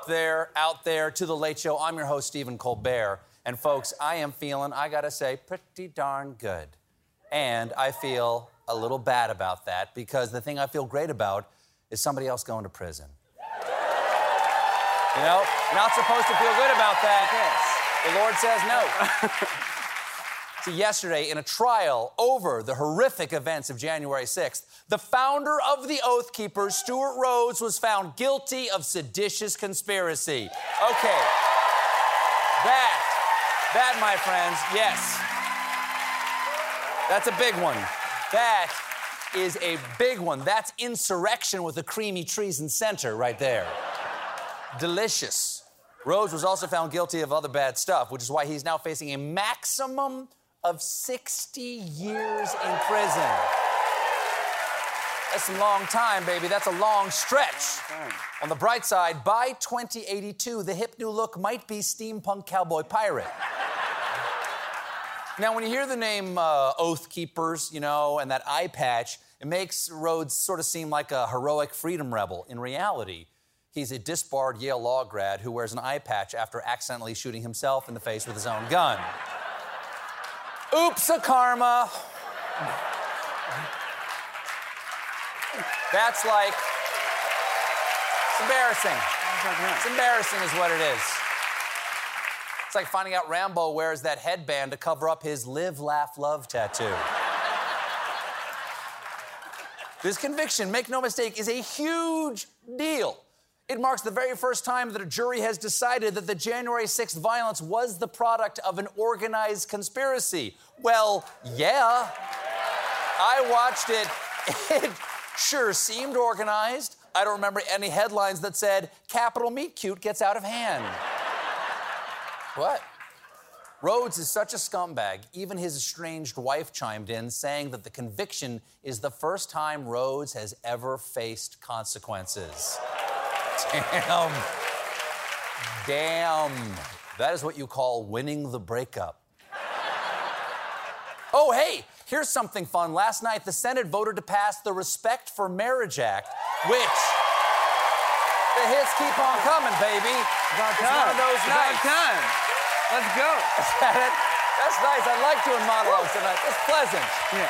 Up there, out there to the Late Show. I'm your host, Stephen Colbert. And folks, I am feeling, I gotta say, pretty darn good. And I feel a little bad about that because the thing I feel great about is somebody else going to prison. You know, not supposed to feel good about that. The Lord says no. See, yesterday, in a trial over the horrific events of January 6th, the founder of the Oath Keepers, Stewart Rhodes, was found guilty of seditious conspiracy. Okay. That, that, my friends, yes. That's a big one. That is a big one. That's insurrection with a creamy treason center right there. Delicious. Rhodes was also found guilty of other bad stuff, which is why he's now facing a maximum of 60 years in prison. That's a long time, baby. That's a long stretch. On the bright side, by 2082, the hip new look might be steampunk cowboy pirate. now, when you hear the name uh, Oath Keepers, you know, and that eye patch, it makes Rhodes sort of seem like a heroic freedom rebel. In reality, he's a disbarred Yale law grad who wears an eye patch after accidentally shooting himself in the face with his own gun. Oops, a karma. That's like, it's embarrassing. It's embarrassing, is what it is. It's like finding out Rambo wears that headband to cover up his live, laugh, love tattoo. this conviction, make no mistake, is a huge deal. It marks the very first time that a jury has decided that the January 6th violence was the product of an organized conspiracy. Well, yeah. I watched it. It sure seemed organized. I don't remember any headlines that said, Capitol Meet Cute gets out of hand. what? Rhodes is such a scumbag, even his estranged wife chimed in, saying that the conviction is the first time Rhodes has ever faced consequences. Damn. Damn. That is what you call winning the breakup. Oh, hey, here's something fun. Last night, the Senate voted to pass the Respect for Marriage Act, which the hits keep on coming, baby. It's time. one of those It's nights. time. Let's go. Is that it? That's nice. I like doing monologues tonight. It's pleasant. Yeah.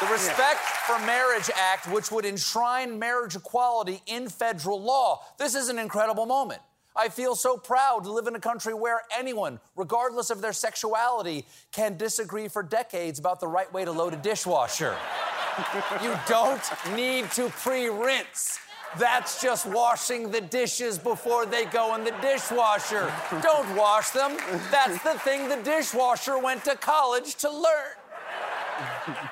The Respect for Marriage Act, which would enshrine marriage equality in federal law. This is an incredible moment. I feel so proud to live in a country where anyone, regardless of their sexuality, can disagree for decades about the right way to load a dishwasher. you don't need to pre rinse. That's just washing the dishes before they go in the dishwasher. Don't wash them. That's the thing the dishwasher went to college to learn.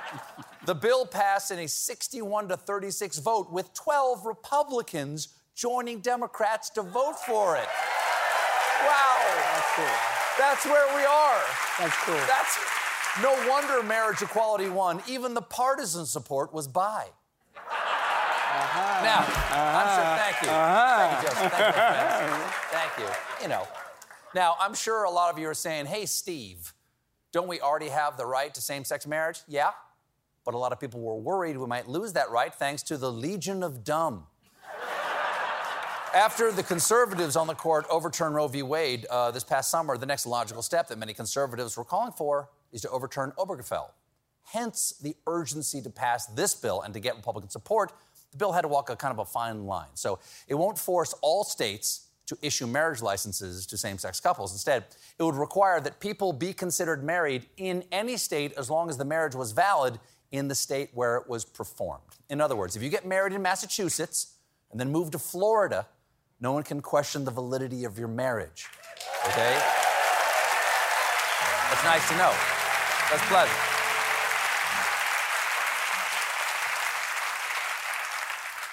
The bill passed in a 61 to 36 vote with 12 Republicans joining Democrats to vote for it. Wow. That's cool. That's where we are. That's cool. That's no wonder marriage equality won. Even the partisan support was by. Uh-huh. Now, I'm sure. Uh-huh. Thank you. Uh-huh. Thank you, Joseph. Thank you. Thank you. You know. Now, I'm sure a lot of you are saying, "Hey, Steve, don't we already have the right to same-sex marriage?" Yeah, but a lot of people were worried we might lose that right thanks to the Legion of Dumb. After the conservatives on the court overturned Roe v. Wade uh, this past summer, the next logical step that many conservatives were calling for is to overturn Obergefell. Hence the urgency to pass this bill and to get Republican support The bill had to walk a kind of a fine line. So it won't force all states to issue marriage licenses to same sex couples. Instead, it would require that people be considered married in any state as long as the marriage was valid in the state where it was performed. In other words, if you get married in Massachusetts and then move to Florida, no one can question the validity of your marriage. Okay? That's nice to know. That's pleasant.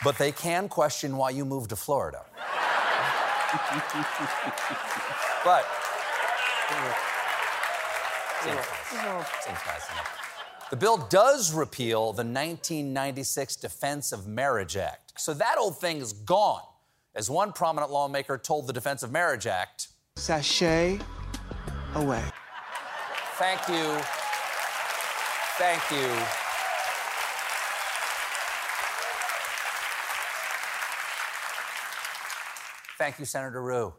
But they can question why you moved to Florida. but the bill does repeal the 1996 Defense of Marriage Act. So that old thing is gone. As one prominent lawmaker told the Defense of Marriage Act, sashay away. Thank you. Thank you. Thank you, Senator Rue.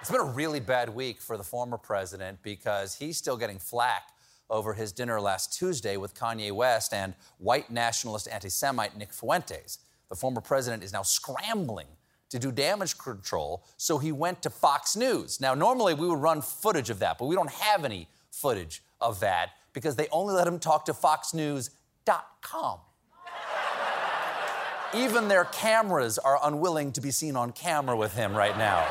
It's been a really bad week for the former president because he's still getting flack over his dinner last Tuesday with Kanye West and white nationalist anti Semite Nick Fuentes. The former president is now scrambling to do damage control, so he went to Fox News. Now, normally we would run footage of that, but we don't have any footage of that because they only let him talk to FoxNews.com. Even their cameras are unwilling to be seen on camera with him right now.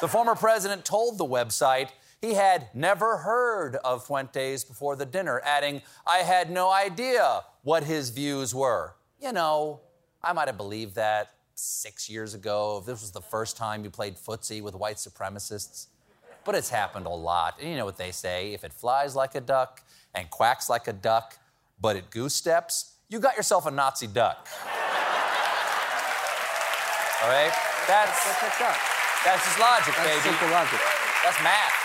The former president told the website he had never heard of Fuentes before the dinner, adding, I had no idea what his views were. You know, I might have believed that six years ago if this was the first time you played footsie with white supremacists. But it's happened a lot. And you know what they say if it flies like a duck and quacks like a duck, but it goose steps, you got yourself a Nazi duck. All right? That's, That's, that's, that's just logic, that's baby. simple logic. That's math.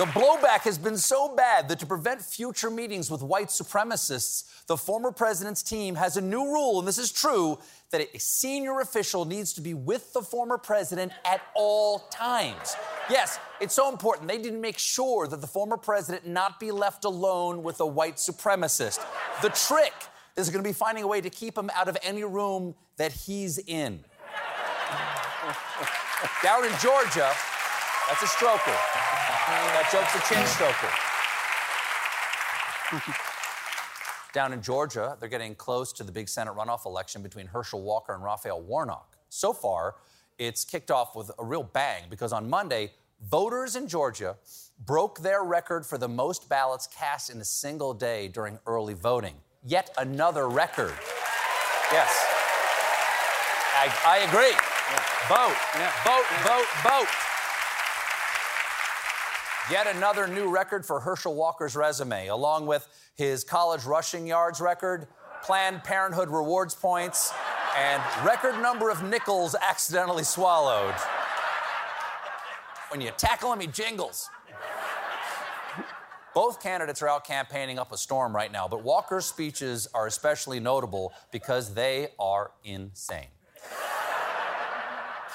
The blowback has been so bad that to prevent future meetings with white supremacists, the former president's team has a new rule, and this is true, that a senior official needs to be with the former president at all times. Yes, it's so important. They didn't make sure that the former president not be left alone with a white supremacist. The trick is going to be finding a way to keep him out of any room that he's in. Down in Georgia, that's a stroker. That joke's a chin stroker. Down in Georgia, they're getting close to the big Senate runoff election between Herschel Walker and Raphael Warnock. So far, it's kicked off with a real bang because on Monday, voters in Georgia broke their record for the most ballots cast in a single day during early voting. Yet another record. Yes. I, I agree. Vote. Vote, vote, vote. Yet another new record for Herschel Walker's resume, along with his college rushing yards record, Planned Parenthood rewards points, and record number of nickels accidentally swallowed. When you tackle him, he jingles. Both candidates are out campaigning up a storm right now, but Walker's speeches are especially notable because they are insane.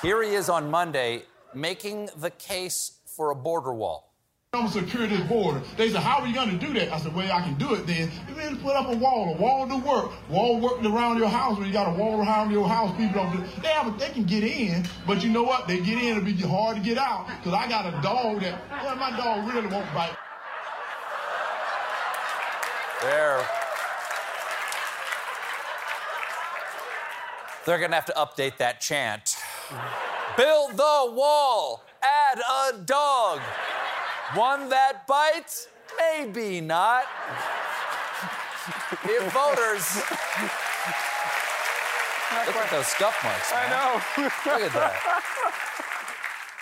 Here he is on Monday making the case for a border wall. I'm gonna secure this border. They said, How are you gonna do that? I said, Well, I can do it then. You mean put up a wall. A wall do work. Wall working around your house when you got a wall around your house. People don't do they have a, they can get in, but you know what? They get in, it'll be hard to get out. Cause I got a dog that well, my dog really won't bite. There. They're going to have to update that chant. Mm-hmm. Build the wall, add a dog. One that bites? Maybe not. If voters. Look at those scuff marks. I know. Look at that.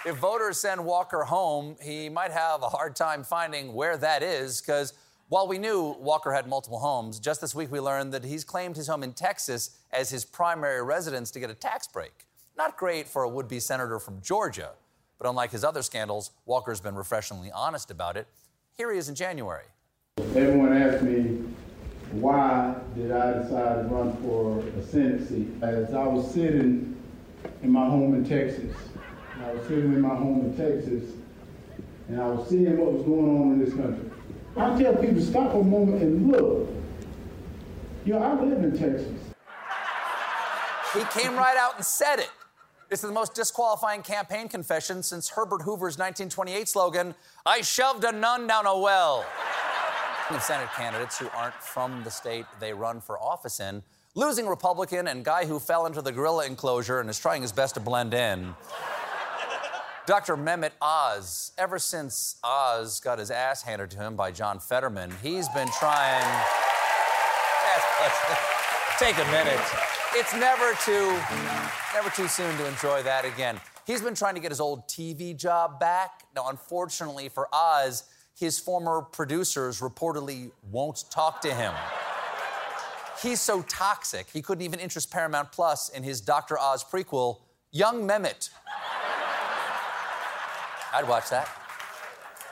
If voters send Walker home, he might have a hard time finding where that is because while we knew Walker had multiple homes, just this week we learned that he's claimed his home in Texas as his primary residence to get a tax break. Not great for a would be senator from Georgia, but unlike his other scandals, Walker's been refreshingly honest about it. Here he is in January. Everyone asked me why did I decide to run for a Senate seat. As I was sitting in my home in Texas, I was sitting in my home in Texas, and I was seeing what was going on in this country. I tell people stop for a moment and look You know, I live in Texas. He came right out and said it. This is the most disqualifying campaign confession since Herbert Hoover's 1928 slogan, I shoved a nun down a well. Senate candidates who aren't from the state they run for office in, losing Republican and guy who fell into the gorilla enclosure and is trying his best to blend in. Dr. Mehmet Oz, ever since Oz got his ass handed to him by John Fetterman, he's been trying. Take a minute. It's never too, never too soon to enjoy that again. He's been trying to get his old TV job back. Now, unfortunately for Oz, his former producers reportedly won't talk to him. He's so toxic, he couldn't even interest Paramount Plus in his Dr. Oz prequel, Young Mehmet. I'd watch that.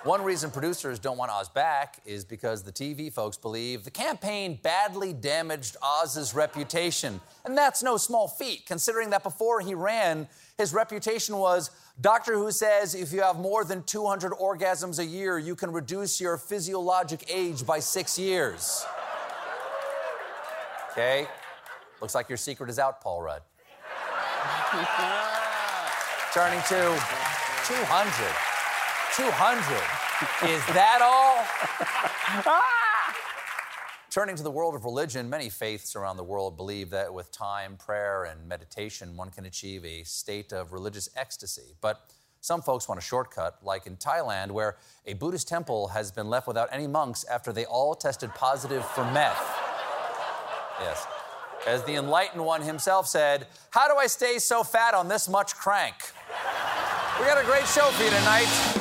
One reason producers don't want Oz back is because the TV folks believe the campaign badly damaged Oz's reputation. And that's no small feat, considering that before he ran, his reputation was Doctor Who says if you have more than 200 orgasms a year, you can reduce your physiologic age by six years. Okay? Looks like your secret is out, Paul Rudd. Turning to 200. 200. Is that all? Turning to the world of religion, many faiths around the world believe that with time, prayer, and meditation, one can achieve a state of religious ecstasy. But some folks want a shortcut, like in Thailand, where a Buddhist temple has been left without any monks after they all tested positive for meth. Yes. As the enlightened one himself said, How do I stay so fat on this much crank? We got a great show for you tonight.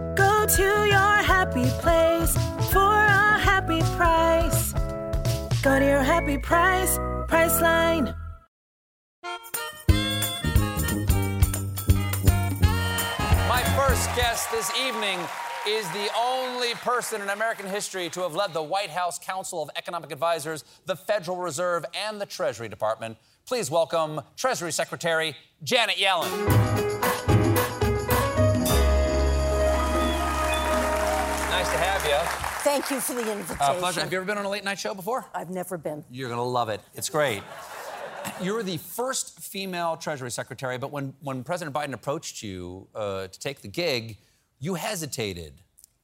Go to your happy place for a happy price. Go to your happy price, Priceline. My first guest this evening is the only person in American history to have led the White House Council of Economic Advisors, the Federal Reserve, and the Treasury Department. Please welcome Treasury Secretary Janet Yellen. Thank you for the invitation. Uh, pleasure. Have you ever been on a late night show before? I've never been. You're going to love it. It's great. You're the first female Treasury Secretary, but when, when President Biden approached you uh, to take the gig, you hesitated.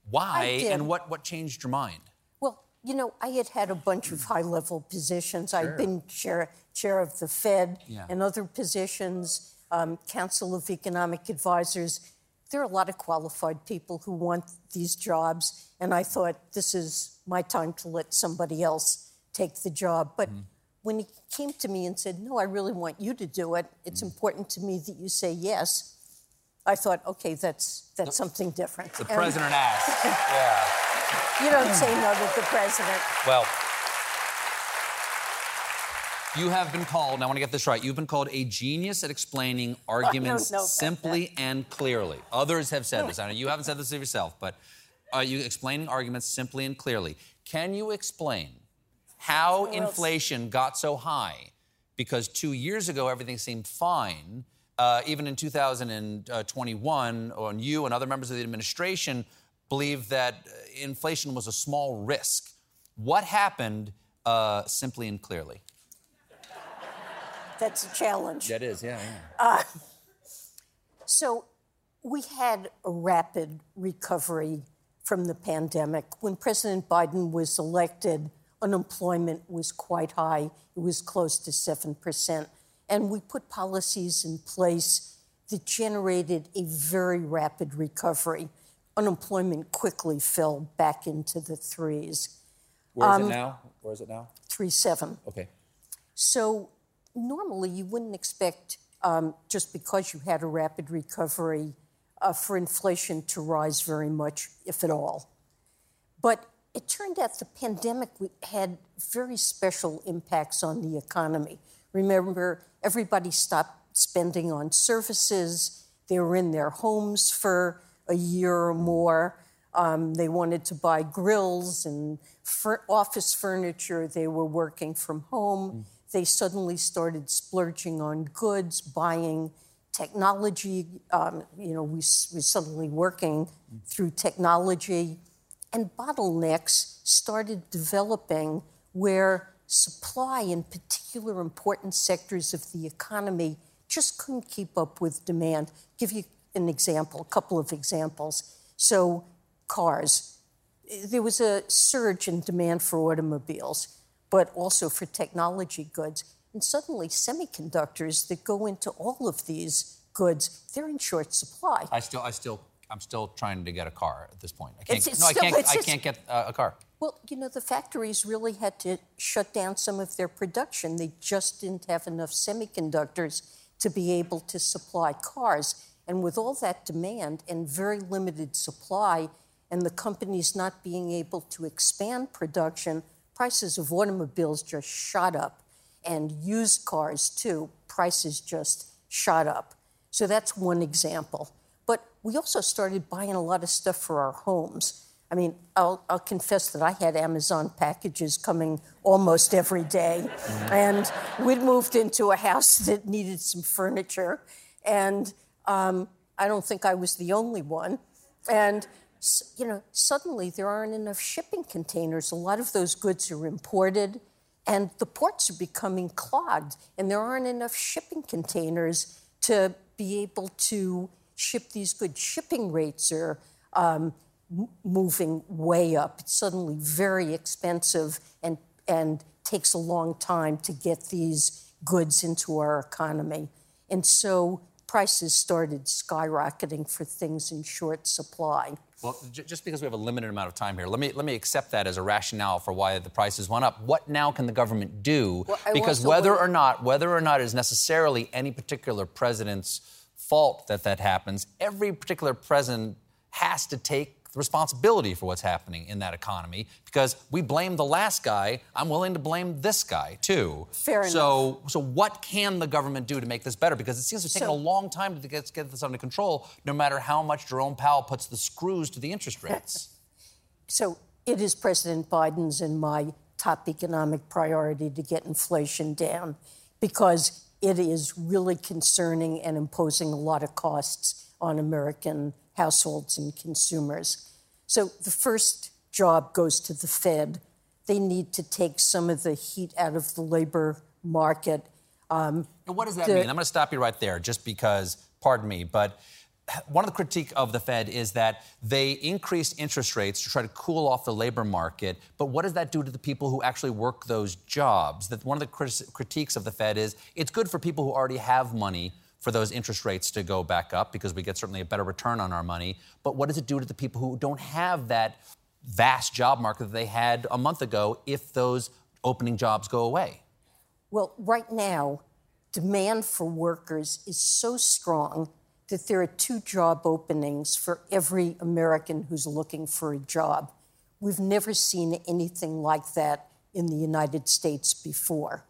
Why? And what, what changed your mind? Well, you know, I had had a bunch of high level positions. I'd been chair, chair of the Fed Yeah. and other positions, um, Council of Economic Advisors. There are a lot of qualified people who want these jobs, and I thought this is my time to let somebody else take the job. But Mm-hmm. when he came to me and said, No, I really want you to do it, it's Mm-hmm. important to me that you say yes. I thought, okay, that's that's something different. The And president asked. yeah. You don't say no to the president. Well, you have been called, and I want to get this right, you've been called a genius at explaining arguments know about simply and clearly. Others have said this. I know you haven't said this of yourself, but are you explaining arguments simply and clearly? Can you explain how inflation got so high? Because two years ago, everything seemed fine. Uh, even in 2021, when you and other members of the administration believed that uh, inflation was a small risk. What happened uh, simply and clearly? That's a challenge. That is, yeah, yeah. So we had a rapid recovery from the pandemic. When President Biden was elected, unemployment was quite high. It was close to 7%. And we put policies in place that generated a very rapid recovery. Unemployment quickly fell back into the threes, Where is Um, it now? Where is it now? 3.7. Okay. So normally you wouldn't expect um, just because you had a rapid recovery uh, for inflation to rise very much, if at all. But it turned out the pandemic had very special impacts on the economy. Remember, everybody stopped spending on services. They were in their homes for a year or more. Um, they wanted to buy grills and office furniture. They were working from home. Mm. They suddenly started splurging on goods, buying technology. Um, you know, we, we're suddenly working through technology. And bottlenecks started developing where supply in particular important sectors of the economy just couldn't keep up with demand. Give you an example, a couple of examples. So cars. There was a surge in demand for automobiles, but also for technology goods. And suddenly, semiconductors that go into all of these goods, they're in short supply. I still, I still, I'm still trying to get a car at this point. I can't, it's, it's no, still, I can't, I can't get uh, a car. Well, you know, the factories really had to shut down some of their production. They just didn't have enough semiconductors to be able to supply cars. And with all that demand and very limited supply, and the companies not being able to expand production, prices of automobiles just shot up. And used cars, too, prices just shot up. So that's one example. But we also started buying a lot of stuff for our homes. I mean, I'll, I'll, confess that I had Amazon packages coming almost every day. Mm-hmm. And we'd moved into a house that needed some furniture. And um, I don't think I was the only one. And you know, suddenly there aren't enough shipping containers. A lot of those goods are imported, and the ports are becoming clogged, and there aren't enough shipping containers to be able to ship these goods. Shipping rates are um, moving way up. It's suddenly very expensive and, and takes a long time to get these goods into our economy. And so prices started skyrocketing for things in short supply. Well, j- just because we have a limited amount of time here, let me let me accept that as a rationale for why the prices went up. What now can the government do? Well, because whether or not whether or not it is necessarily any particular president's fault that that happens, every particular president has to take responsibility for what's happening in that economy because we blame the last guy. I'm willing to blame this guy too. Fair so, enough. So, what can the government do to make this better? Because it seems to take so, a long time to get, get this under control, no matter how much Jerome Powell puts the screws to the interest rates. so, it is President Biden's and my top economic priority to get inflation down because it is really concerning and imposing a lot of costs on American households and consumers. So the first job goes to the Fed. They need to take some of the heat out of the labor market. Um, and what does that the, mean? I'm going to stop you right there, just because, pardon me, but one of the critique of the Fed is that they increased interest rates to try to cool off the labor market. But what does that do to the people who actually work those jobs? That one of the critiques of the Fed is it's good for people who already have money for those interest rates to go back up because we get certainly a better return on our money. But what does it do to the people who don't have that vast job market that they had a month ago if those opening jobs go away? Well, right now, demand for workers is so strong that there are two job openings for every American who's looking for a job. We've never seen anything like that in the United States before.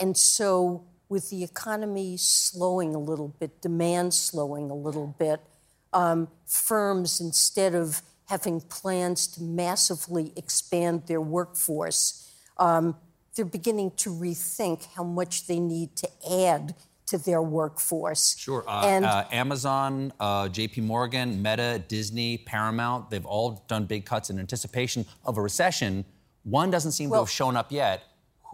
And so with the economy slowing a little bit, demand slowing a little bit, um, firms, instead of having plans to massively expand their workforce, um, they're beginning to rethink how much they need to add to their workforce. Sure. Uh, and uh, Amazon, uh, JP Morgan, Meta, Disney, Paramount, they've all done big cuts in anticipation of a recession. One doesn't seem well, to have shown up yet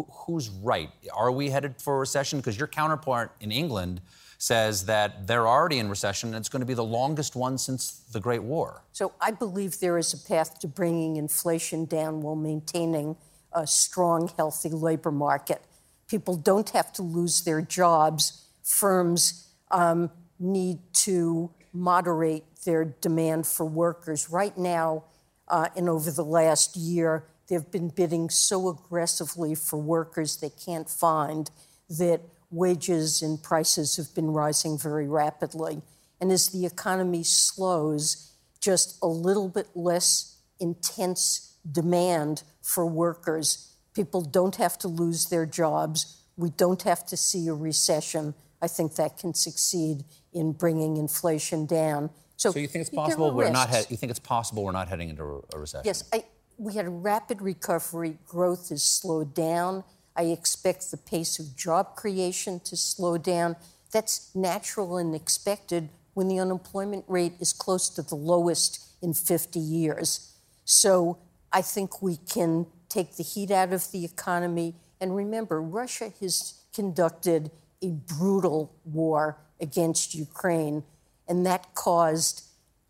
who's right? Are we headed for a recession? Because your counterpart in England says that they're already in recession and it's going to be the longest one since the Great War. So I believe there is a path to bringing inflation down while maintaining a strong, healthy labor market. People don't have to lose their jobs. Firms um, need to moderate their demand for workers. Right now, uh, and over the last year, They've been bidding so aggressively for workers they can't find that wages and prices have been rising very rapidly. And as the economy slows, just a little bit less intense demand for workers. People don't have to lose their jobs. We don't have to see a recession. I think that can succeed in bringing inflation down. So, So you think it's possible we're not? He- you think it's possible we're not heading into a- a recession? Yes, I, we had a rapid recovery. Growth has slowed down. I expect the pace of job creation to slow down. That's natural and expected when the unemployment rate is close to the lowest in 50 years. So I think we can take the heat out of the economy. And remember, Russia has conducted a brutal war against Ukraine, and that caused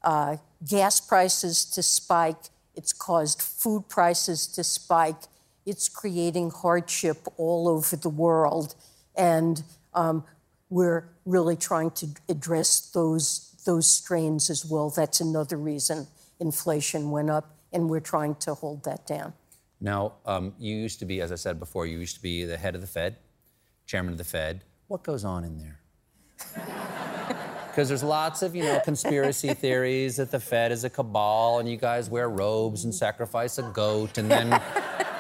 uh, gas prices to spike. It's caused food prices to spike. It's creating hardship all over the world. And um, we're really trying to address those, those strains as well. That's another reason inflation went up, and we're trying to hold that down. Now, um, you used to be, as I said before, you used to be the head of the Fed, chairman of the Fed. What goes on in there? Because there's lots of, you know, conspiracy theories that the Fed is a cabal and you guys wear robes and sacrifice a goat and then,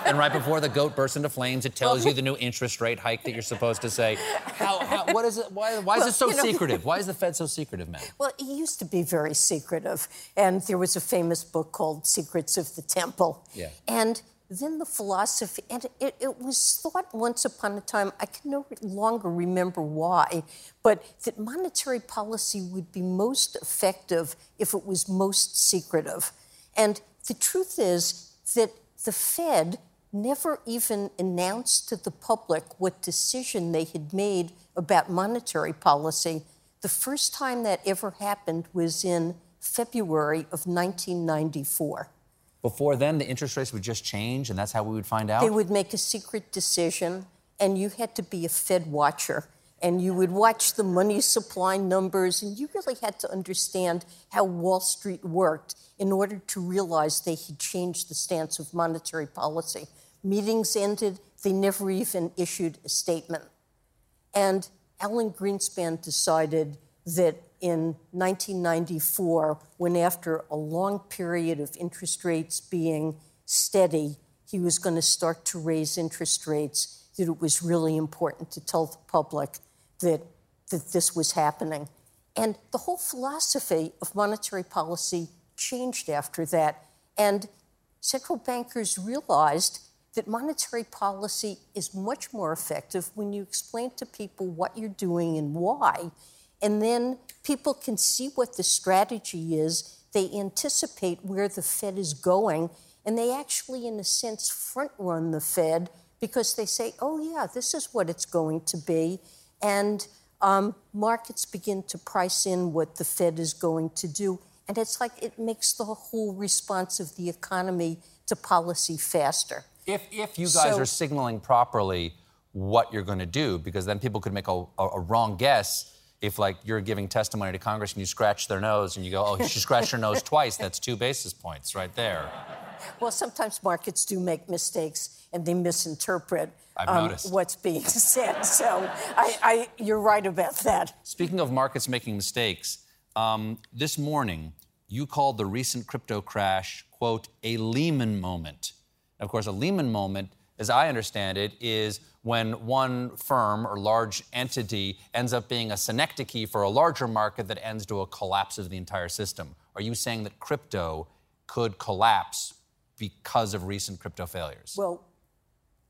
and right before the goat bursts into flames, it tells you the new interest rate hike that you're supposed to say. How, how, what is it? Why, why is Well, it so you know- secretive? Why is the Fed so secretive, man? Well, it used to be very secretive. And there was a famous book called Secrets of the Temple. Yeah. And then the philosophy, and it, it was thought once upon a time, I can no longer remember why, but that monetary policy would be most effective if it was most secretive. And the truth is that the Fed never even announced to the public what decision they had made about monetary policy. The first time that ever happened was in February of 1994. Before then, the interest rates would just change and that's how we would find out? They would make a secret decision, and you had to be a Fed watcher. And you would watch the money supply numbers, and you really had to understand how Wall Street worked in order to realize they had changed the stance of monetary policy. Meetings ended, they never even issued a statement. And Alan Greenspan decided that in 1994, when after a long period of interest rates being steady, he was going to start to raise interest rates, that it was really important to tell the public that, that this was happening. And the whole philosophy of monetary policy changed after that. And central bankers realized that monetary policy is much more effective when you explain to people what you're doing and why. And then people can see what the strategy is. They anticipate where the Fed is going. And they actually, in a sense, front run the Fed because they say, oh, yeah, this is what it's going to be. And um, markets begin to price in what the Fed is going to do. And it's like it makes the whole response of the economy to policy faster. If, if you guys So- are signaling properly what you're going to do, because then people could make a, a, a wrong guess if, like, you're giving testimony to Congress and you scratch their nose and you go, oh, she scratched her nose twice. That's two basis points right there. Well, sometimes markets do make mistakes and they misinterpret um, what's being said. So I, I, you're right about that. Speaking of markets making mistakes, um, this morning you called the recent crypto crash, quote, a Lehman moment. Of course, a Lehman moment, as I understand it, is when one firm or large entity ends up being a synecdoche for a larger market that ends to a collapse of the entire system. Are you saying that crypto could collapse because of recent crypto failures? Well,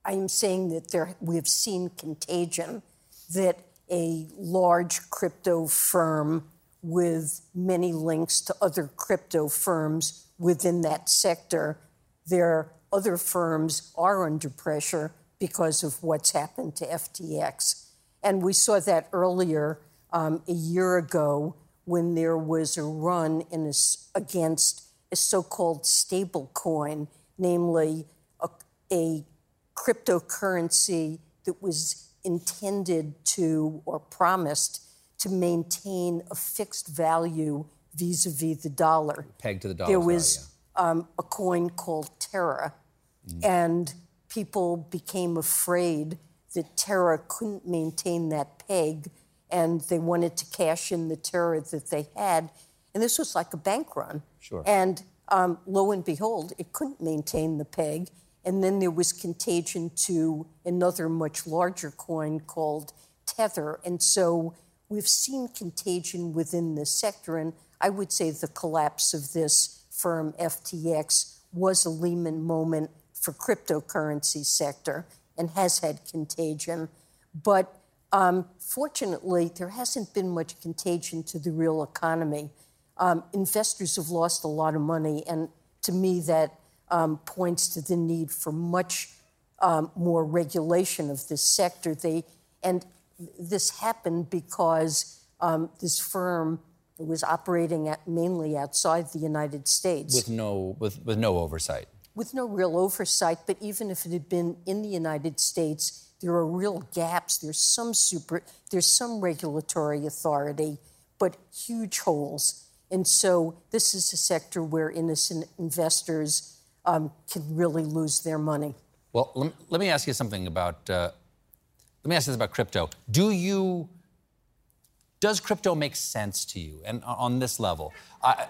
I'm saying that there we have seen contagion that a large crypto firm with many links to other crypto firms within that sector, their other firms are under pressure because of what's happened to FTX. And we saw that earlier um, a year ago when there was a run in a against a so-called stable coin, namely a, a cryptocurrency that was intended to or promised to maintain a fixed value vis-a-vis the dollar. Pegged to the dollar There value, was um, a coin called Terra, and people became afraid that Terra couldn't maintain that peg, and they wanted to cash in the Terra that they had. And this was like a bank run. Sure. And um, lo and behold, it couldn't maintain the peg. And then there was contagion to another much larger coin called Tether. And so we've seen contagion within the sector. And I would say the collapse of this firm, FTX, was a Lehman moment for cryptocurrency sector and has had contagion. But um, fortunately, there hasn't been much contagion to the real economy. Um, investors have lost a lot of money, and to me, that um, points to the need for much um, more regulation of this sector. They and this happened because um, this firm was operating at, mainly outside the United States with no with, with no oversight. With no real oversight, but even if it had been in the United States, there are real gaps. There's some super, there's some regulatory authority, but huge holes. And so this is a sector where innocent investors um, can really lose their money. Well, let, me ask you something about. Uh, let me ask you this about crypto. Do you does crypto make sense to you? And on this level, uh,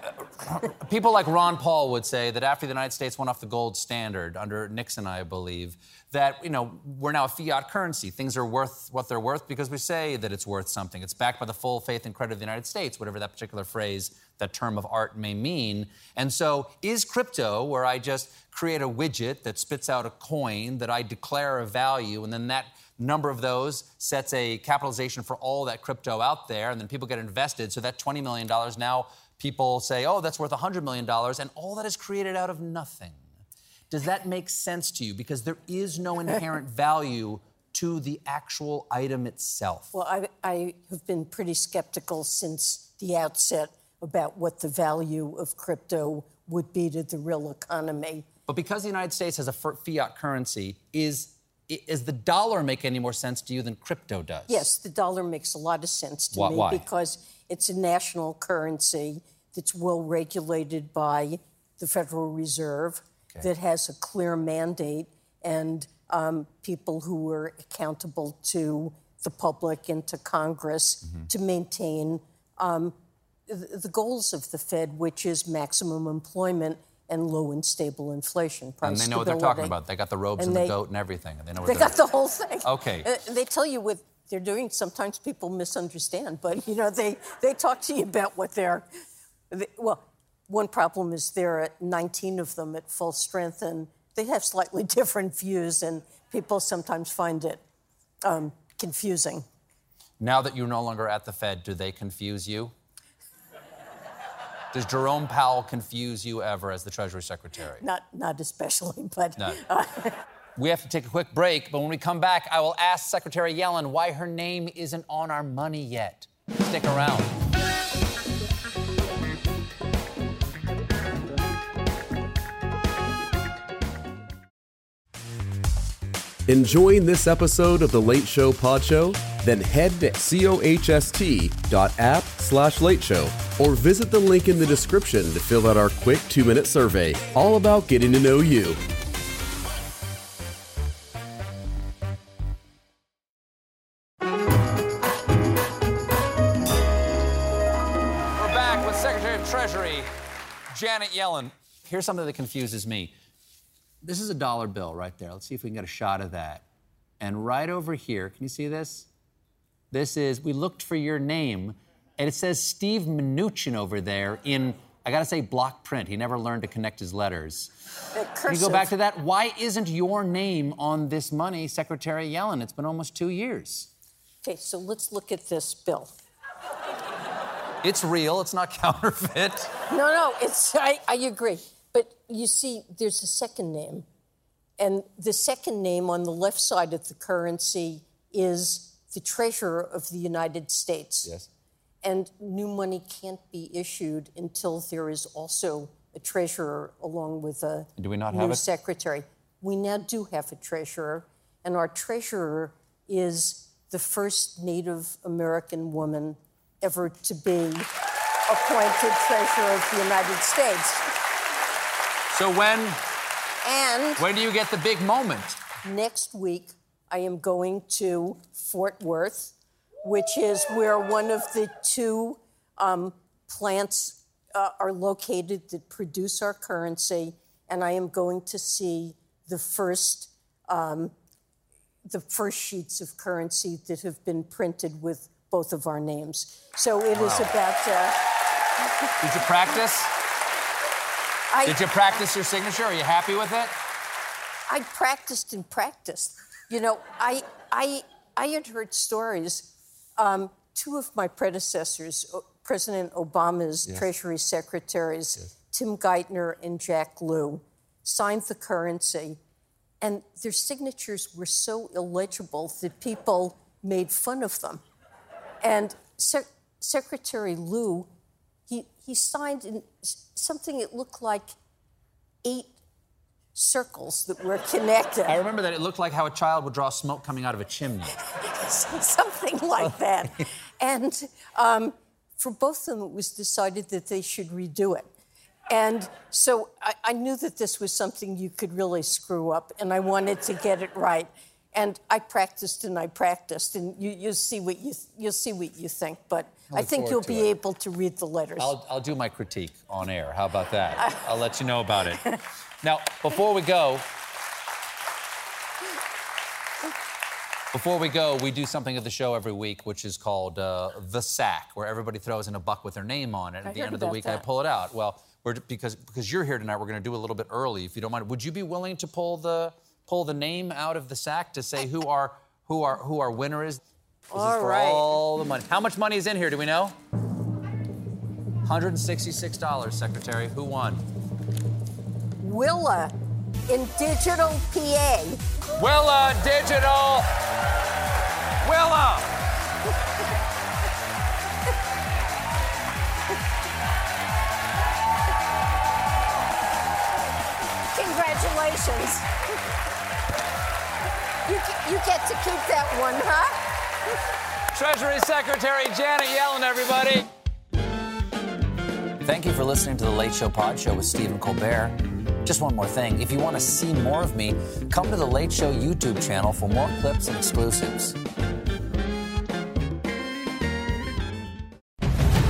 people like Ron Paul would say that after the United States went off the gold standard under Nixon, I believe, that you know we're now a fiat currency. Things are worth what they're worth because we say that it's worth something. It's backed by the full faith and credit of the United States, whatever that particular phrase, that term of art may mean. And so, is crypto where I just create a widget that spits out a coin that I declare a value, and then that number of those sets a capitalization for all that crypto out there, and then people get invested. So that $20 million now people say, oh, that's worth $100 million, and all that is created out of nothing. Does that make sense to you? Because there is no inherent value to the actual item itself. Well, I, I have been pretty skeptical since the outset about what the value of crypto would be to the real economy. But because the United States has a fiat currency, is is the dollar make any more sense to you than crypto does? Yes, the dollar makes a lot of sense to why, me why? because it's a national currency that's well regulated by the Federal Reserve, okay. that has a clear mandate, and um, people who are accountable to the public and to Congress mm-hmm. to maintain um, the, the goals of the Fed, which is maximum employment and low and stable inflation. Price and they know stability. what they're talking about. They got the robes and, and they, the goat and everything. And they know what they got the whole thing. Okay. Uh, they tell you what they're doing. Sometimes people misunderstand, but you know they they talk to you about what they're. They, well, one problem is there are 19 of them at full strength, and they have slightly different views, and people sometimes find it um, confusing. Now that you're no longer at the Fed, do they confuse you? Does Jerome Powell confuse you ever as the Treasury Secretary? Not, not especially, but. No. Uh, we have to take a quick break, but when we come back, I will ask Secretary Yellen why her name isn't on our money yet. Stick around. Enjoying this episode of the Late Show Pod Show? Then head to cohst.app slash late show or visit the link in the description to fill out our quick two minute survey, all about getting to know you. We're back with Secretary of Treasury Janet Yellen. Here's something that confuses me. This is a dollar bill right there. Let's see if we can get a shot of that. And right over here, can you see this? This is, we looked for your name, and it says Steve Mnuchin over there in, I gotta say, block print. He never learned to connect his letters. Can you go back to that? Why isn't your name on this money, Secretary Yellen? It's been almost two years. Okay, so let's look at this bill. It's real, it's not counterfeit. No, no, it's, I, I agree. But you see, there's a second name. And the second name on the left side of the currency is the Treasurer of the United States. Yes. And new money can't be issued until there is also a treasurer along with a do we not new have secretary. We now do have a treasurer, and our treasurer is the first Native American woman ever to be appointed treasurer of the United States. So when and when do you get the big moment? Next week, I am going to Fort Worth, which is where one of the two um, plants uh, are located that produce our currency, and I am going to see the first um, the first sheets of currency that have been printed with both of our names. So it is Wow. about. Uh, Did you practice? I, Did you practice your signature? Are you happy with it? I practiced and practiced. You know, I I I had heard stories. Um, two of my predecessors, President Obama's Yes. Treasury secretaries, Tim Geithner and Jack Lew, signed the currency, and their signatures were so illegible that people made fun of them. And Sec- Secretary Lew, he he signed in something that looked like eight circles that were connected. I remember that it looked like how a child would draw smoke coming out of a chimney. something like that. and um, for both of them, it was decided that they should redo it. And so I, I knew that this was something you could really screw up, and I wanted to get it right. And I practiced and I practiced, and you, you'll see what you you'll see what you think. But I I think you'll be it. able to read the letters. I'll, I'll do my critique on air. How about that? I'll let you know about it. Now, before we go, before we go, we do something at the show every week, which is called uh, the sack, where everybody throws in a buck with their name on it. At I the end of the week, I pull it out. Well, we're, because because you're here tonight, we're going to do a little bit early, if you don't mind. Would you be willing to pull the pull the name out of the sack to say who our who our who our winner is? This All is for right. all the money. How much money is in here? Do we know? $166, Secretary. Who won? Willa in digital PA. Willa Digital. Willa. Congratulations. You, you get to keep that one, huh? Treasury Secretary Janet Yellen, everybody. Thank you for listening to the Late Show Pod Show with Stephen Colbert. Just one more thing. If you want to see more of me, come to the Late Show YouTube channel for more clips and exclusives.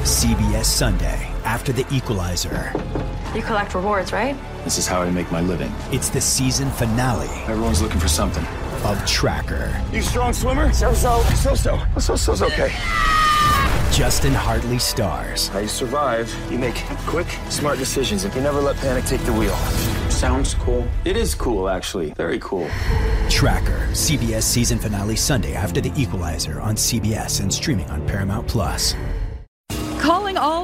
CBS Sunday after the equalizer. You collect rewards, right? This is how I make my living. It's the season finale. Everyone's looking for something. Of Tracker. You strong swimmer? So so. So so. So so's okay. Justin Hartley stars. How you survive, you make quick, smart decisions, and you never let panic take the wheel. Sounds cool. It is cool, actually. Very cool. Tracker. CBS season finale Sunday after the equalizer on CBS and streaming on Paramount Plus.